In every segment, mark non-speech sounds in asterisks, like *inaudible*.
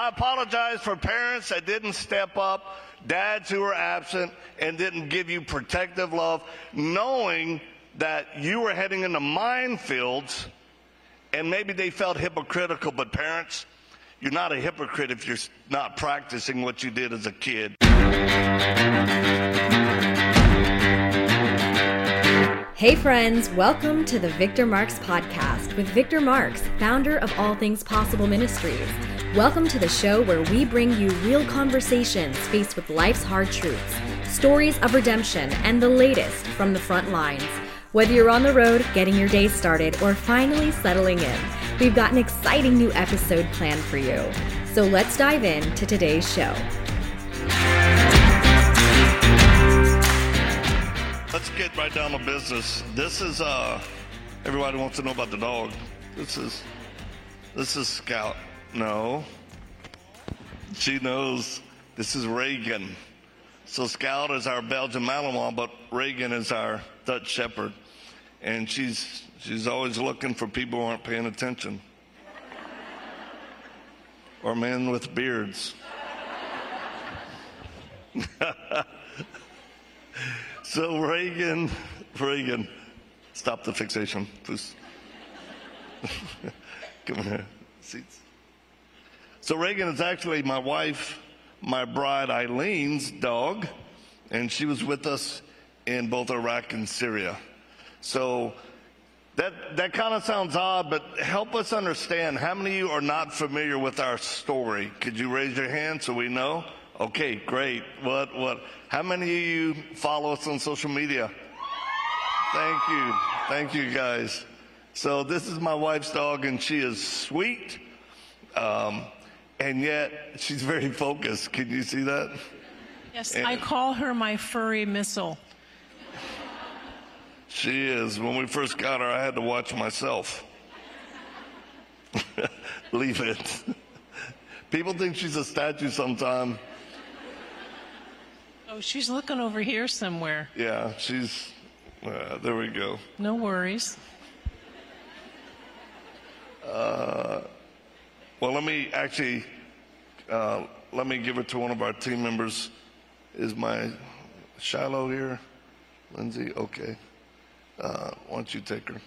I apologize for parents that didn't step up, dads who were absent and didn't give you protective love, knowing that you were heading into minefields and maybe they felt hypocritical, but parents, you're not a hypocrite if you're not practicing what you did as a kid. Hey, friends, welcome to the Victor Marx Podcast with Victor Marx, founder of All Things Possible Ministries. Welcome to the show where we bring you real conversations faced with life's hard truths, stories of redemption, and the latest from the front lines. Whether you're on the road, getting your day started, or finally settling in, we've got an exciting new episode planned for you. So let's dive in to today's show. Let's get right down to business. This is uh everybody wants to know about the dog. This is this is Scout. No. She knows this is Reagan. So Scout is our Belgian Malinois, but Reagan is our Dutch Shepherd. And she's she's always looking for people who aren't paying attention. or men with beards. *laughs* So Reagan, Reagan, stop the fixation, please. *laughs* Come here, seats. So Reagan is actually my wife, my bride Eileen's dog, and she was with us in both Iraq and Syria. So that that kind of sounds odd, but help us understand. How many of you are not familiar with our story? Could you raise your hand so we know? Okay, great. What, what? How many of you follow us on social media? Thank you. Thank you, guys. So, this is my wife's dog, and she is sweet, um, and yet she's very focused. Can you see that? Yes, and I call her my furry missile. She is. When we first got her, I had to watch myself. *laughs* Leave it. People think she's a statue sometimes. Oh, she's looking over here somewhere. Yeah, she's. Uh, there we go. No worries. Uh, well, let me actually uh, let me give it to one of our team members. Is my Shiloh here? Lindsay? Okay. Uh, why don't you take her?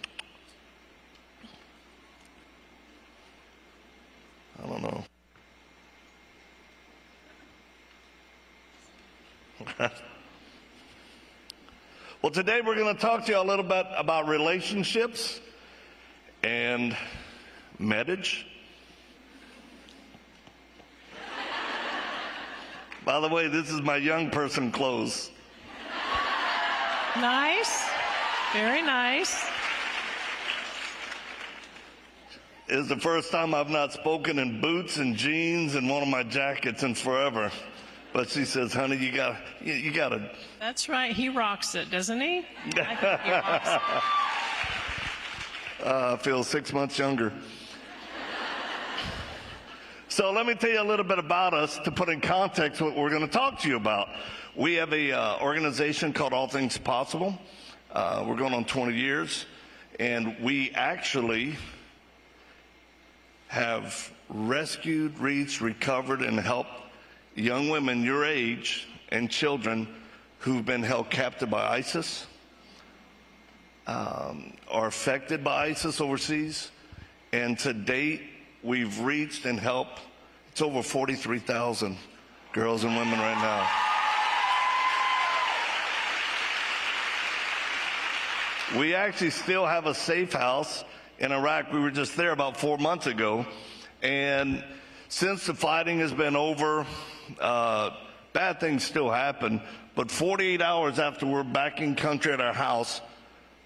I don't know. *laughs* well, today we're going to talk to you a little bit about relationships and marriage. By the way, this is my young person clothes. Nice. Very nice. It's the first time I've not spoken in boots and jeans and one of my jackets in forever. But she says, honey, you got you, you got to. That's right. He rocks it, doesn't he? I think he. Uh, *laughs* I feel six months younger. So let me tell you a little bit about us to put in context what we're going to talk to you about. We have a uh, organization called All Things Possible. Uh, we're going on 20 years, and we actually have rescued, reached, recovered, and helped young women your age and children who've been held captive by ISIS, um, are affected by ISIS overseas. And to date, we've reached and helped, it's over 43,000 girls and women right now. We actually still have a safe house in Iraq. We were just there about four months ago. And since the fighting has been over, uh, bad things still happen. But 48 hours after we're back in country at our house,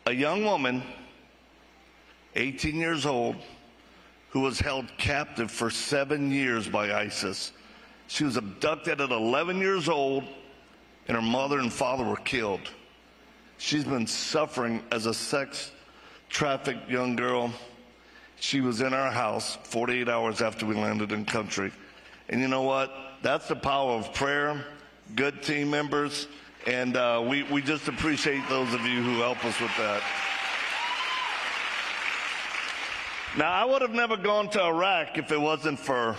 a young woman, 18 years old, who was held captive for seven years by ISIS. She was abducted at 11 years old, and her mother and father were killed. She's been suffering as a sex trafficked young girl. She was in our house 48 hours after we landed in country. And you know what? That's the power of prayer, good team members, and uh, we, we just appreciate those of you who help us with that. Now, I would have never gone to Iraq if it wasn't for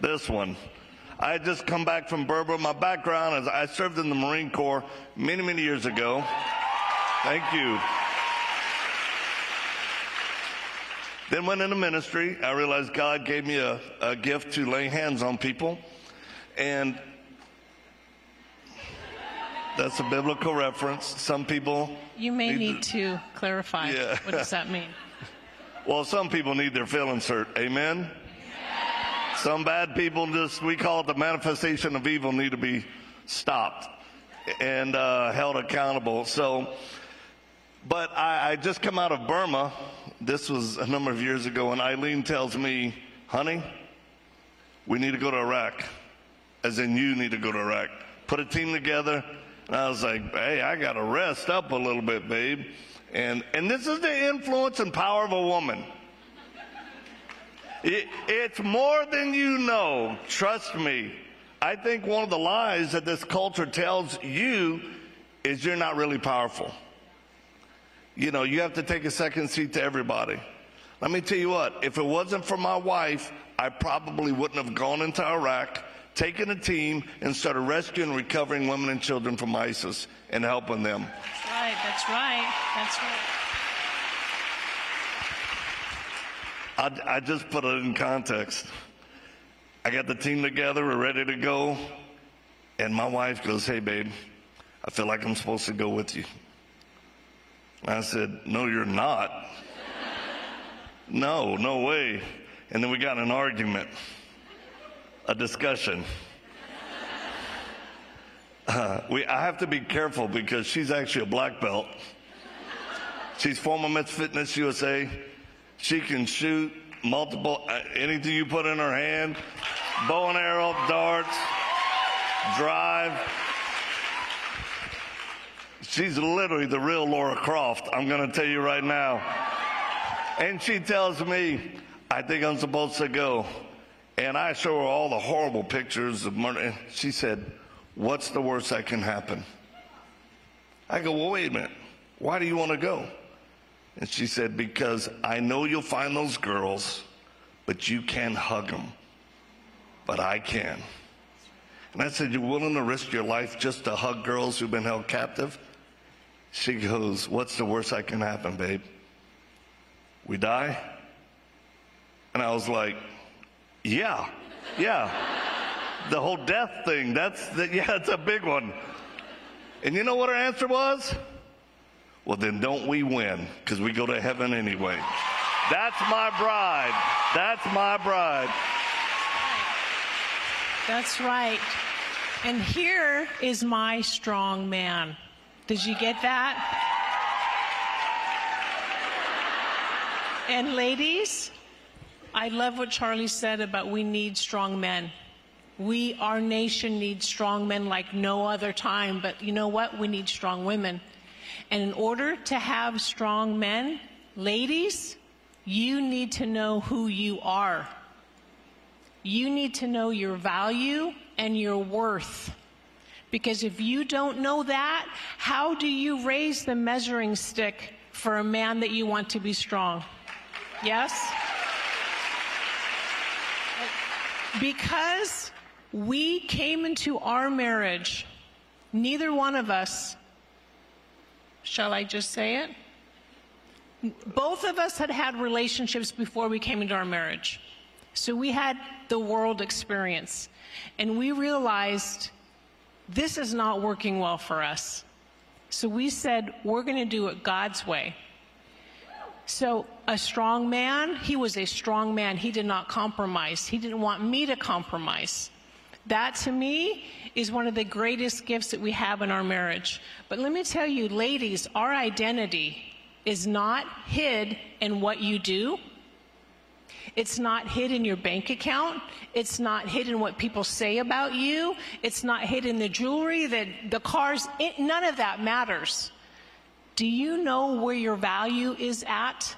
This one. I had just come back from Burma. My background is I served in the Marine Corps many, many years ago. Thank you. Then went into ministry. I realized God gave me a, a gift to lay hands on people. And that's a biblical reference. Some people. You may need to clarify. Yeah. What does that mean? Well, some people need their feelings hurt. Amen? Some bad people just, we call it the manifestation of evil, need to be stopped and uh, held accountable. So, but I, I just come out of Burma. This was a number of years ago, and Eileen tells me, honey, we need to go to Iraq. As in, you need to go to Iraq. Put a team together. And I was like, hey, I got to rest up a little bit, babe. And, and this is the influence and power of a woman. It, it's more than you know. Trust me. I think one of the lies that this culture tells you is you're not really powerful. You know, you have to take a second seat to everybody. Let me tell you what, if it wasn't for my wife, I probably wouldn't have gone into Iraq, taken a team, and started rescuing and recovering women and children from ISIS and helping them. That's right. That's right. That's right. I, I just put it in context. I got the team together, we're ready to go. And my wife goes, Hey, babe, I feel like I'm supposed to go with you. I said, No, you're not. *laughs* no, no way. And then we got an argument, a discussion. Uh, we, I have to be careful because she's actually a black belt. She's former Miss Fitness USA. She can shoot multiple, uh, anything you put in her hand, bow and arrow, darts, drive. She's literally the real Laura Croft. I'm going to tell you right now. And she tells me, I think I'm supposed to go. And I show her all the horrible pictures of murder. She said, What's the worst that can happen? I go, Well, wait a minute. Why do you want to go? And she said, Because I know you'll find those girls, but you can't hug them. But I can. And I said, You're willing to risk your life just to hug girls who've been held captive? She goes, What's the worst that can happen, babe? We die? And I was like, Yeah, yeah. The whole death thing, that's, the, *laughs* yeah, it's a big one. And you know what her answer was? Well, then don't we win because we go to heaven anyway. That's my bride. That's my bride. That's right. And here is my strong man. Did you get that? And ladies, I love what Charlie said about we need strong men. We, our nation, needs strong men like no other time. But you know what? We need strong women. And in order to have strong men, ladies, you need to know who you are. You need to know your value and your worth. Because if you don't know that, how do you raise the measuring stick for a man that you want to be strong? Yes? Because we came into our marriage, neither one of us, shall I just say it? Both of us had had relationships before we came into our marriage. So we had the world experience. And we realized this is not working well for us. So we said, we're going to do it God's way. So, a strong man, he was a strong man. He did not compromise. He didn't want me to compromise. That to me is one of the greatest gifts that we have in our marriage. But let me tell you, ladies, our identity is not hid in what you do. It's not hid in your bank account. It's not hid in what people say about you. It's not hid in the jewelry, the, the cars. It, none of that matters. Do you know where your value is at?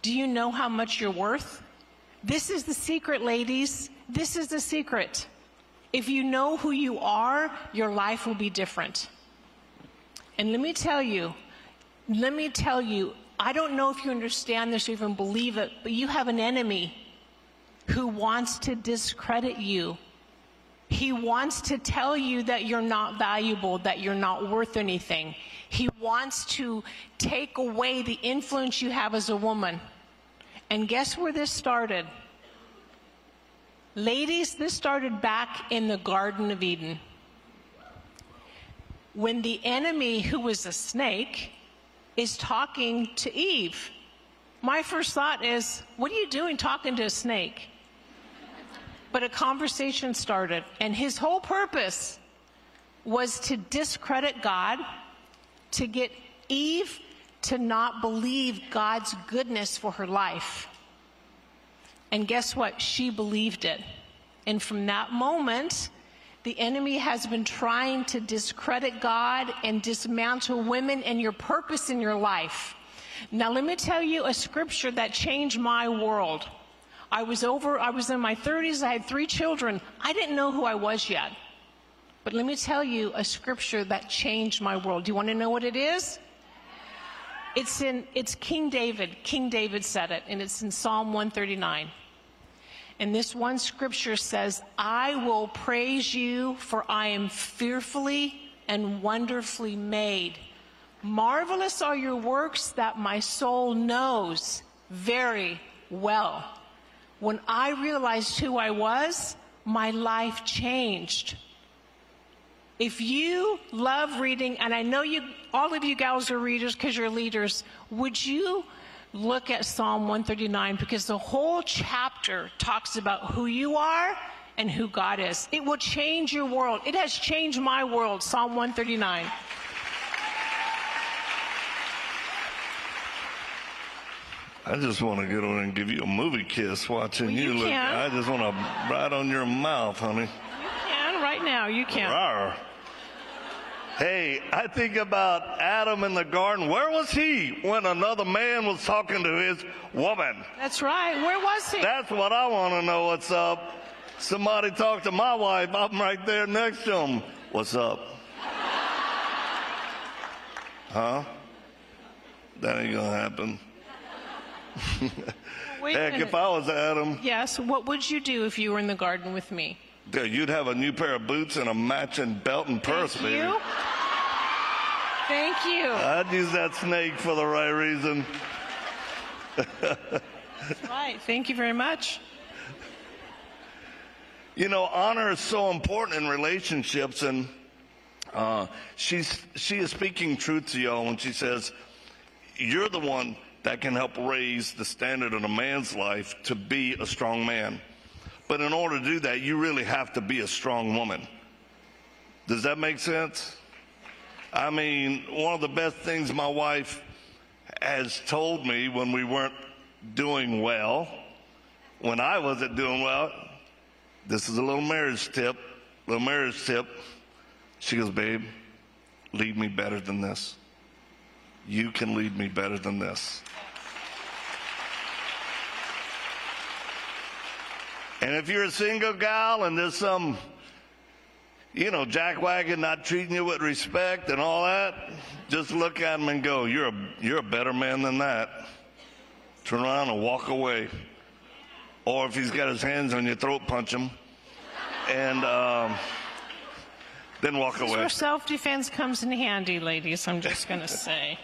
Do you know how much you're worth? This is the secret, ladies. This is the secret. If you know who you are, your life will be different. And let me tell you, let me tell you, I don't know if you understand this or even believe it, but you have an enemy. who wants to discredit you. He wants to tell you that you're not valuable, that you're not worth anything. He wants to take away the influence you have as a woman. And guess where this started? Ladies, this started back in the Garden of Eden. When the enemy, who was a snake, is talking to Eve. My first thought is, what are you doing talking to a snake? But a conversation started, and his whole purpose was to discredit God, to get Eve to not believe God's goodness for her life. And guess what? She believed it. And from that moment, the enemy has been trying to discredit God and dismantle women and your purpose in your life. Now, let me tell you a scripture that changed my world. I was over, I was in my 30s, I had three children. I didn't know who I was yet. But let me tell you a scripture that changed my world. Do you want to know what it is? It's in it's King David. King David said it, and it's in Psalm 139. And this one scripture says, I will praise you, for I am fearfully and wonderfully made. Marvelous are your works that my soul knows very well. When I realized who I was, my life changed. If you love reading, and I know you, all of you gals are readers because you're leaders, would you look at Psalm 139 because the whole chapter talks about who you are and who God is. It will change your world. It has changed my world, Psalm 139. I just want to get on and give you a movie kiss watching Well, you you look. I just want to ride on your mouth, honey. You can right now. You can. Rawr. Hey, I think about Adam in the garden. Where was he when another man was talking to his woman? That's right. Where was he? That's what I want to know. What's up? Somebody talk to my wife. I'm right there next to him. What's up? Huh? That ain't gonna happen. Wait a Heck, if I was Adam, Yes. What would you do if you were in the garden with me? Dude, you'd have a new pair of boots and a matching belt and purse, Thank baby. you. Thank you. I'd use that snake for the right reason. Right. Thank you very much. You know, honor is so important in relationships, and uh, she's she is speaking truth to y'all when she says, "You're the one that can help raise the standard in a man's life to be a strong man." But in order to do that, you really have to be a strong woman. Does that make sense? I mean, one of the best things my wife has told me when we weren't doing well, when I wasn't doing well, this is a little marriage tip, little marriage tip. She goes, babe, lead me better than this. You can lead me better than this. And if you're a single gal and there's some, you know, jackwagon not treating you with respect and all that, just look at him and go, you're a, you're a better man than that. Turn around and walk away. Or if he's got his hands on your throat, punch him. And um, then walk This is away. where self-defense comes in handy, ladies. I'm just going *laughs* to say.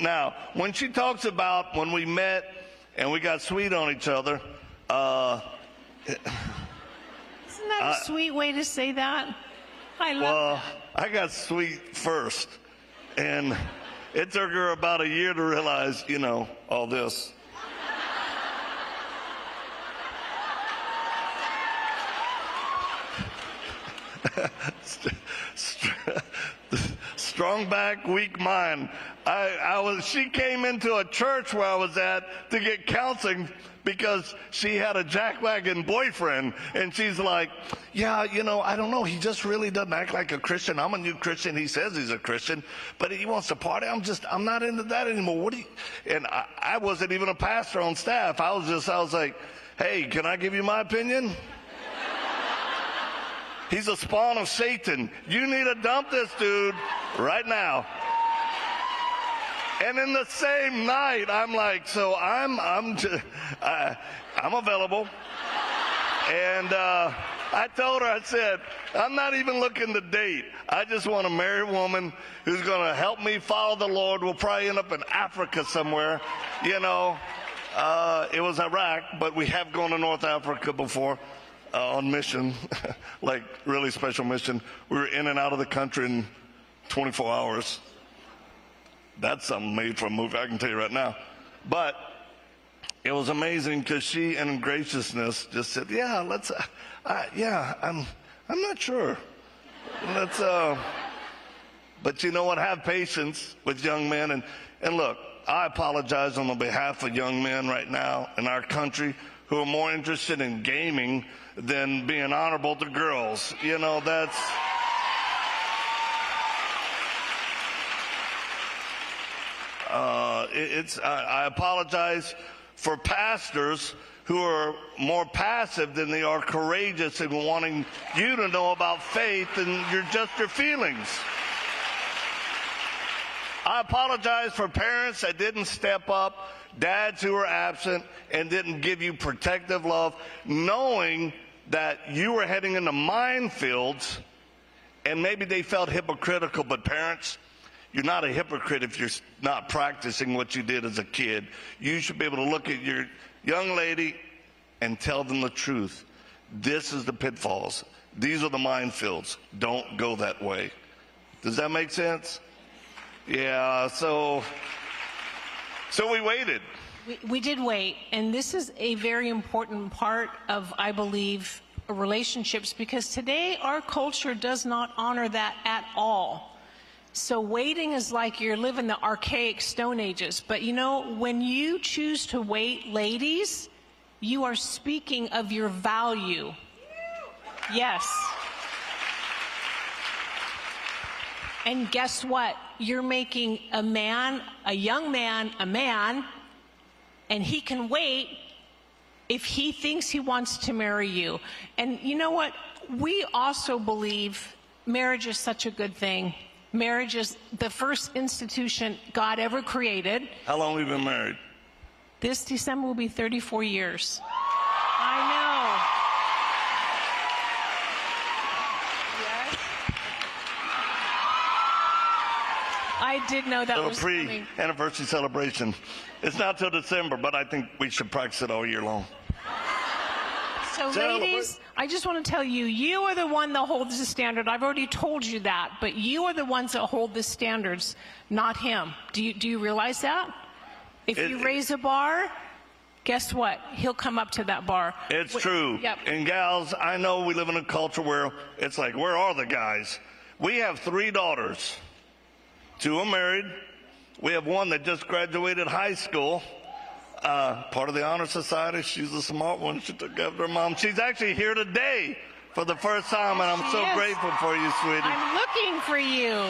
Now, when she talks about when we met and we got sweet on each other, uh, *sighs* Isn't that a sweet way to say that? I love well, I got sweet first. And it took her about a year to realize, you know, all this. *laughs* Strong back, weak mind. I, I was. She came into a church where I was at to get counseling because she had a jackwagon boyfriend, and she's like, "Yeah, you know, I don't know. He just really doesn't act like a Christian. I'm a new Christian. He says he's a Christian, but he wants to party. I'm just, I'm not into that anymore. What do you?" And I, I wasn't even a pastor on staff. I was just, I was like, "Hey, can I give you my opinion?" He's a spawn of Satan. You need to dump this dude right now. And in the same night, I'm like, so I'm, I'm, just, uh, I'm available. And uh, I told her, I said, I'm not even looking to date. I just want to marry a woman who's going to help me follow the Lord. We'll probably end up in Africa somewhere. You know, uh, it was Iraq, but we have gone to North Africa before uh, on mission, *laughs* like really special mission. We were in and out of the country in 24 hours. That's something made for a movie, I can tell you right now. But it was amazing because she, in graciousness, just said, "Yeah, let's. Uh, uh, yeah, I'm. I'm not sure. Let's. Uh, but you know what? Have patience with young men, and and look, I apologize on the behalf of young men right now in our country who are more interested in gaming than being honorable to girls. You know, that's. Uh, it, it's. I, I apologize for pastors who are more passive than they are courageous in wanting you to know about faith and you're just your feelings. I apologize for parents that didn't step up, dads who were absent and didn't give you protective love, knowing that you were heading into minefields and maybe they felt hypocritical, but parents, you're not a hypocrite if you're not practicing what you did as a kid. You should be able to look at your young lady and tell them the truth. This is the pitfalls. These are the minefields. Don't go that way. Does that make sense? Yeah, so so we waited. We, we did wait, and this is a very important part of, I believe, relationships because today our culture does not honor that at all. So waiting is like you're living the archaic stone ages. But you know, when you choose to wait, ladies, you are speaking of your value. Yes. And guess what? You're making a man, a young man, a man, and he can wait if he thinks he wants to marry you. And you know what? We also believe marriage is such a good thing. Marriage is the first institution God ever created. How long have we been married? This December will be 34 years. I know. Yes. I did know that Little was coming. pre-anniversary celebration. It's not till December, but I think we should practice it all year long. So, Celebrate. ladies, I just want to tell you, you are the one that holds the standard. I've already told you that, but you are the ones that hold the standards, not him. Do you, do you realize that? If It- you raise a bar, guess what? He'll come up to that bar. It's Wh- true. Yep. And gals, I know we live in a culture where it's like, where are the guys? We have three daughters. Two are married. We have one that just graduated high school. Uh, part of the honor society. She's a smart one. She took after her mom. She's actually here today for the first time, and I'm so Yes. grateful for you, sweetie. I'm looking for you.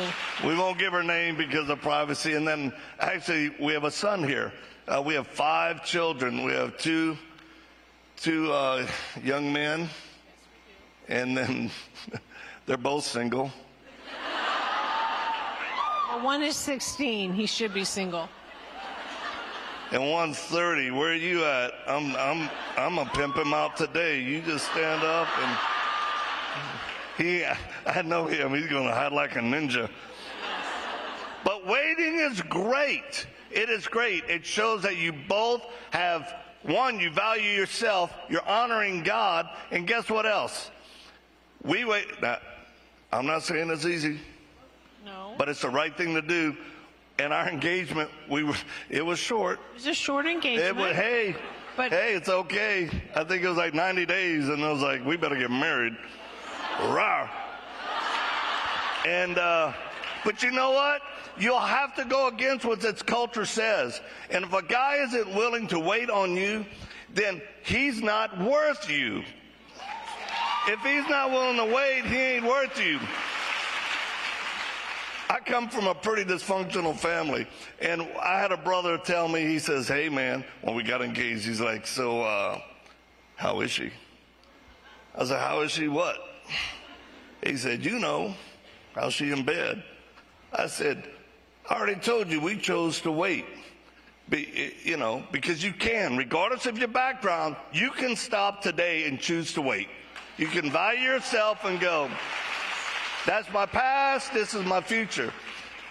We won't give her name because of privacy. And then actually, we have a son here. Uh, we have five children. We have two, two uh, young men, and then *laughs* they're both single. One is 16. He should be single. And one's 30. Where are you at? I'm, I'm, I'm gonna pimp him out today. You just stand up and he, I know him. He's gonna hide like a ninja. But waiting is great. It is great. It shows that you both have one, you value yourself, you're honoring God, and guess what else? We wait. Now, I'm not saying it's easy. But it's the right thing to do. And our engagement, we were, it was short. It was a short engagement. It was, hey, But- hey, it's okay. I think it was like 90 days, and I was like, we better get married. Rawr. And, uh, but you know what? You'll have to go against what its culture says. And if a guy isn't willing to wait on you, then he's not worth you. If he's not willing to wait, he ain't worth you. I come from a pretty dysfunctional family, and I had a brother tell me, he says, Hey man, when we got engaged, he's like, So, uh, how is she? I said, How is she what? He said, You know, how's she in bed? I said, I already told you we chose to wait. Be, you know, because you can, regardless of your background, you can stop today and choose to wait. You can value yourself and go, that's my past, this is my future.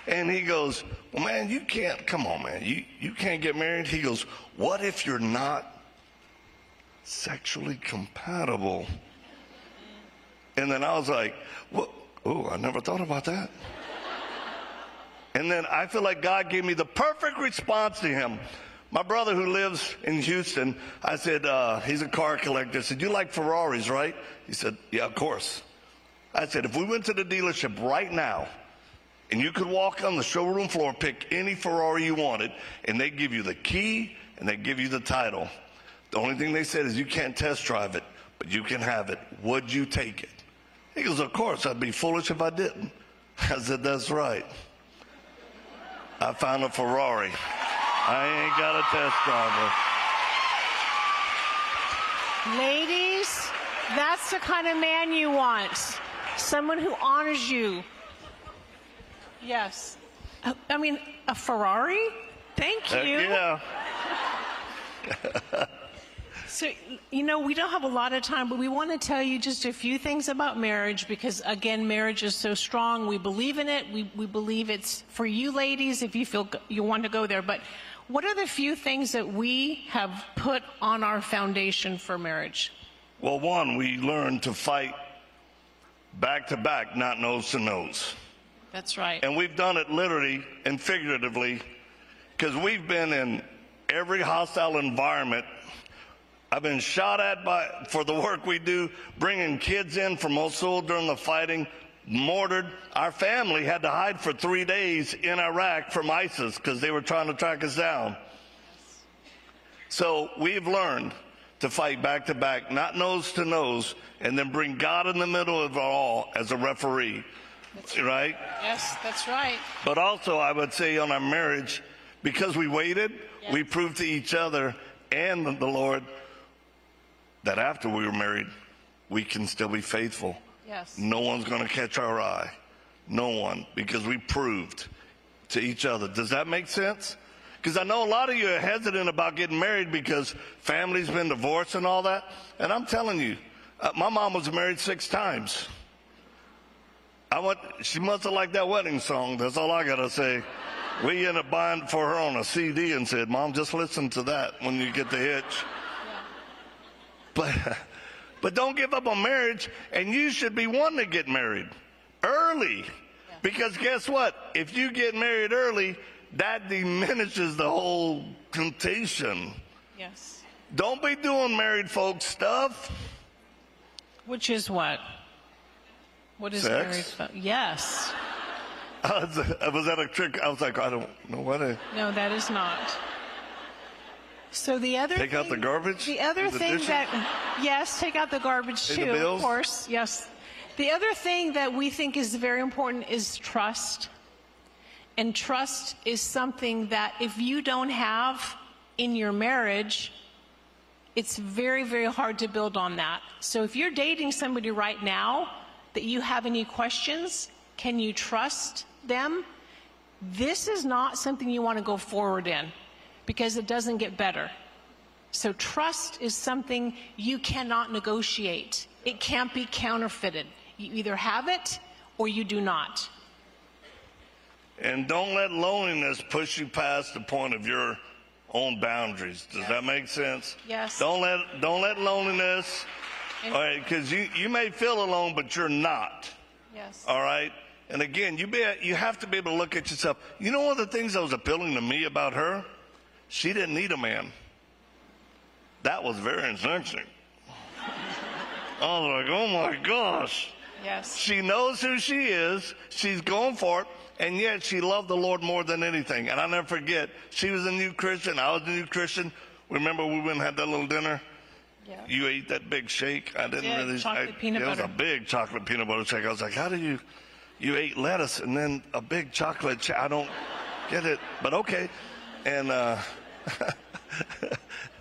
And he goes, Well, man, you can't, come on, man, you, you can't get married. He goes, What if you're not sexually compatible? And then I was like, Well, oh, I never thought about that. And then I feel like God gave me the perfect response to him. My brother who lives in Houston, I said, uh, he's a car collector. I said, You like Ferraris, right? He said, Yeah, of course. I said, If we went to the dealership right now and you could walk on the showroom floor, pick any Ferrari you wanted, and they give you the key and they give you the title. The only thing they said is you can't test drive it, but you can have it. Would you take it? He goes, Of course, I'd be foolish if I didn't. *laughs* I said, That's right. I found a Ferrari. I ain't got a test driver. Ladies, that's the kind of man you want. Someone who honors you. Yes. I mean, a Ferrari? Thank Heck you. yeah. *laughs* So, you know, we don't have a lot of time, but we want to tell you just a few things about marriage because, again, marriage is so strong. We believe in it. We, we believe it's for you ladies if you feel you want to go there. But what are the few things that we have put on our foundation for marriage? Well, one, we learned to fight back to back, not nose to nose. That's right. And we've done it literally and figuratively because we've been in every hostile environment. I've been shot at by, for the work we do, bringing kids in from Mosul during the fighting, mortared. Our family had to hide for three days in Iraq from ISIS because they were trying to track us down. So we've learned to fight back to back, not nose to nose, and then bring God in the middle of it all as a referee. Right? yes, that's right. But also, I would say on our marriage, because we waited, we proved to each other and the Lord that after we were married, we can still be faithful. Yes. No one's going to catch our eye. No one, because we proved to each other. Does that make sense? Because I know a lot of you are hesitant about getting married because family's been divorced and all that. And I'm telling you, uh, my mom was married six times. I went, she must have liked that wedding song. That's all I got to say. We ended up buying for her on a CD and said, Mom, just listen to that when you get the hitch. But, *laughs* but don't give up on marriage, and you should be wanting to get married early. Because guess what? If you get married early, that diminishes the whole temptation. Yes. Don't be doing married folks stuff. Which is what? What is Sex? married? fo- Yes. *laughs* I was, was that a trick? I was like, I don't know what. I, No, that is not. So the other Take out the garbage? The other The thing dishes? that yes, take out the garbage Pay too. the Of course, yes. The other thing that we think is very important is trust. And trust is something that if you don't have in your marriage, it's very, very hard to build on that. So if you're dating somebody right now that you have any questions, can you trust them? This is not something you want to go forward in because it doesn't get better. So trust is something you cannot negotiate. It can't be counterfeited. You either have it or you do not. And don't let loneliness push you past the point of your own boundaries. Does that make sense? Yes. Don't let don't let loneliness. And- all right, because you you may feel alone, but you're not. Yes. All right. And again, you be you have to be able to look at yourself. You know one of the things that was appealing to me about her? She didn't need a man. That was very interesting. *laughs* I was like, oh my gosh. Yes. She knows who she is. She's going for it. And yet she loved the Lord more than anything. And I'll never forget, she was a new Christian. I was a new Christian. Remember we went and had that little dinner? Yeah. You ate that big shake. I didn't did, really. chocolate I, peanut it was a big chocolate peanut butter shake. I was like, how do you, you ate lettuce and then a big chocolate shake? I don't get it, but okay. And uh, *laughs*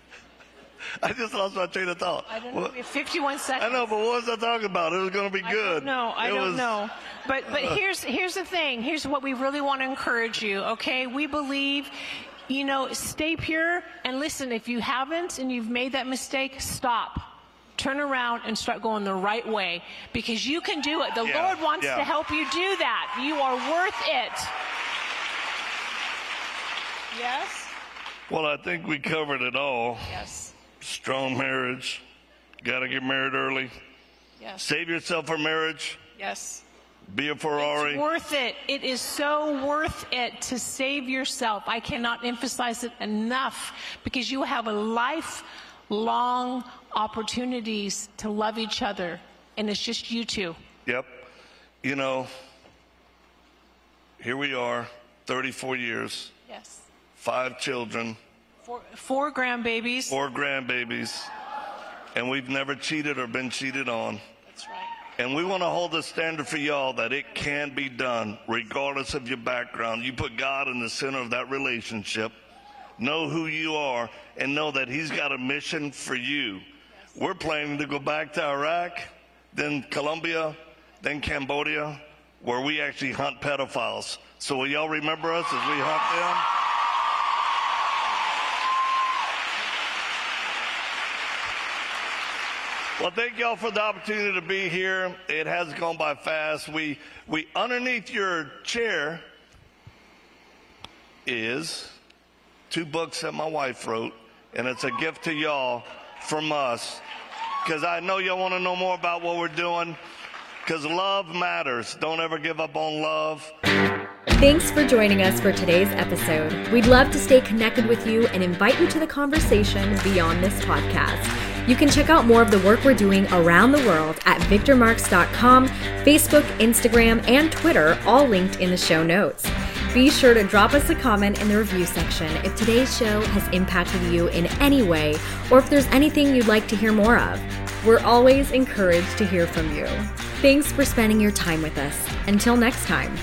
I just lost my train of thought. I don't Well, know. We have 51 seconds. I know, but what was I talking about? It was going to be I good. don't know. I don't was- know. But but uh. here's here's the thing. Here's what we really want to encourage you. Okay, we believe you know, stay pure and listen. If you haven't and you've made that mistake, stop. Turn around and start going the right way because you can do it. The Yeah, Lord wants yeah. to help you do that. You are worth it. Yes? Well, I think we covered it all. Yes. Strong marriage. Got to get married early. Yes. Save yourself for marriage. Yes. Be a Ferrari. It's worth it. It is so worth it to save yourself. I cannot emphasize it enough because you have a lifelong opportunities to love each other, and it's just you two. Yep. You know, here we are, 34 years, Yes. five children, Four, four grandbabies. four grandbabies, and we've never cheated or been cheated on. That's right. And we want to hold the standard for y'all that it can be done regardless of your background. You put God in the center of that relationship, know who you are, and know that He's got a mission for you. We're planning to go back to Iraq, then Colombia, then Cambodia, where we actually hunt pedophiles. So will y'all remember us as we hunt them? Well, thank y'all for the opportunity to be here. It has gone by fast. We, we underneath your chair is two books that my wife wrote, and it's a gift to y'all from us. Because I know y'all want to know more about what we're doing. Because love matters. Don't ever give up on love. Thanks for joining us for today's episode. We'd love to stay connected with you and invite you to the conversation beyond this podcast. You can check out more of the work we're doing around the world at victormarx.com, Facebook, Instagram, and Twitter, all linked in the show notes. Be sure to drop us a comment in the review section if today's show has impacted you in any way or if there's anything you'd like to hear more of. We're always encouraged to hear from you. Thanks for spending your time with us. Until next time.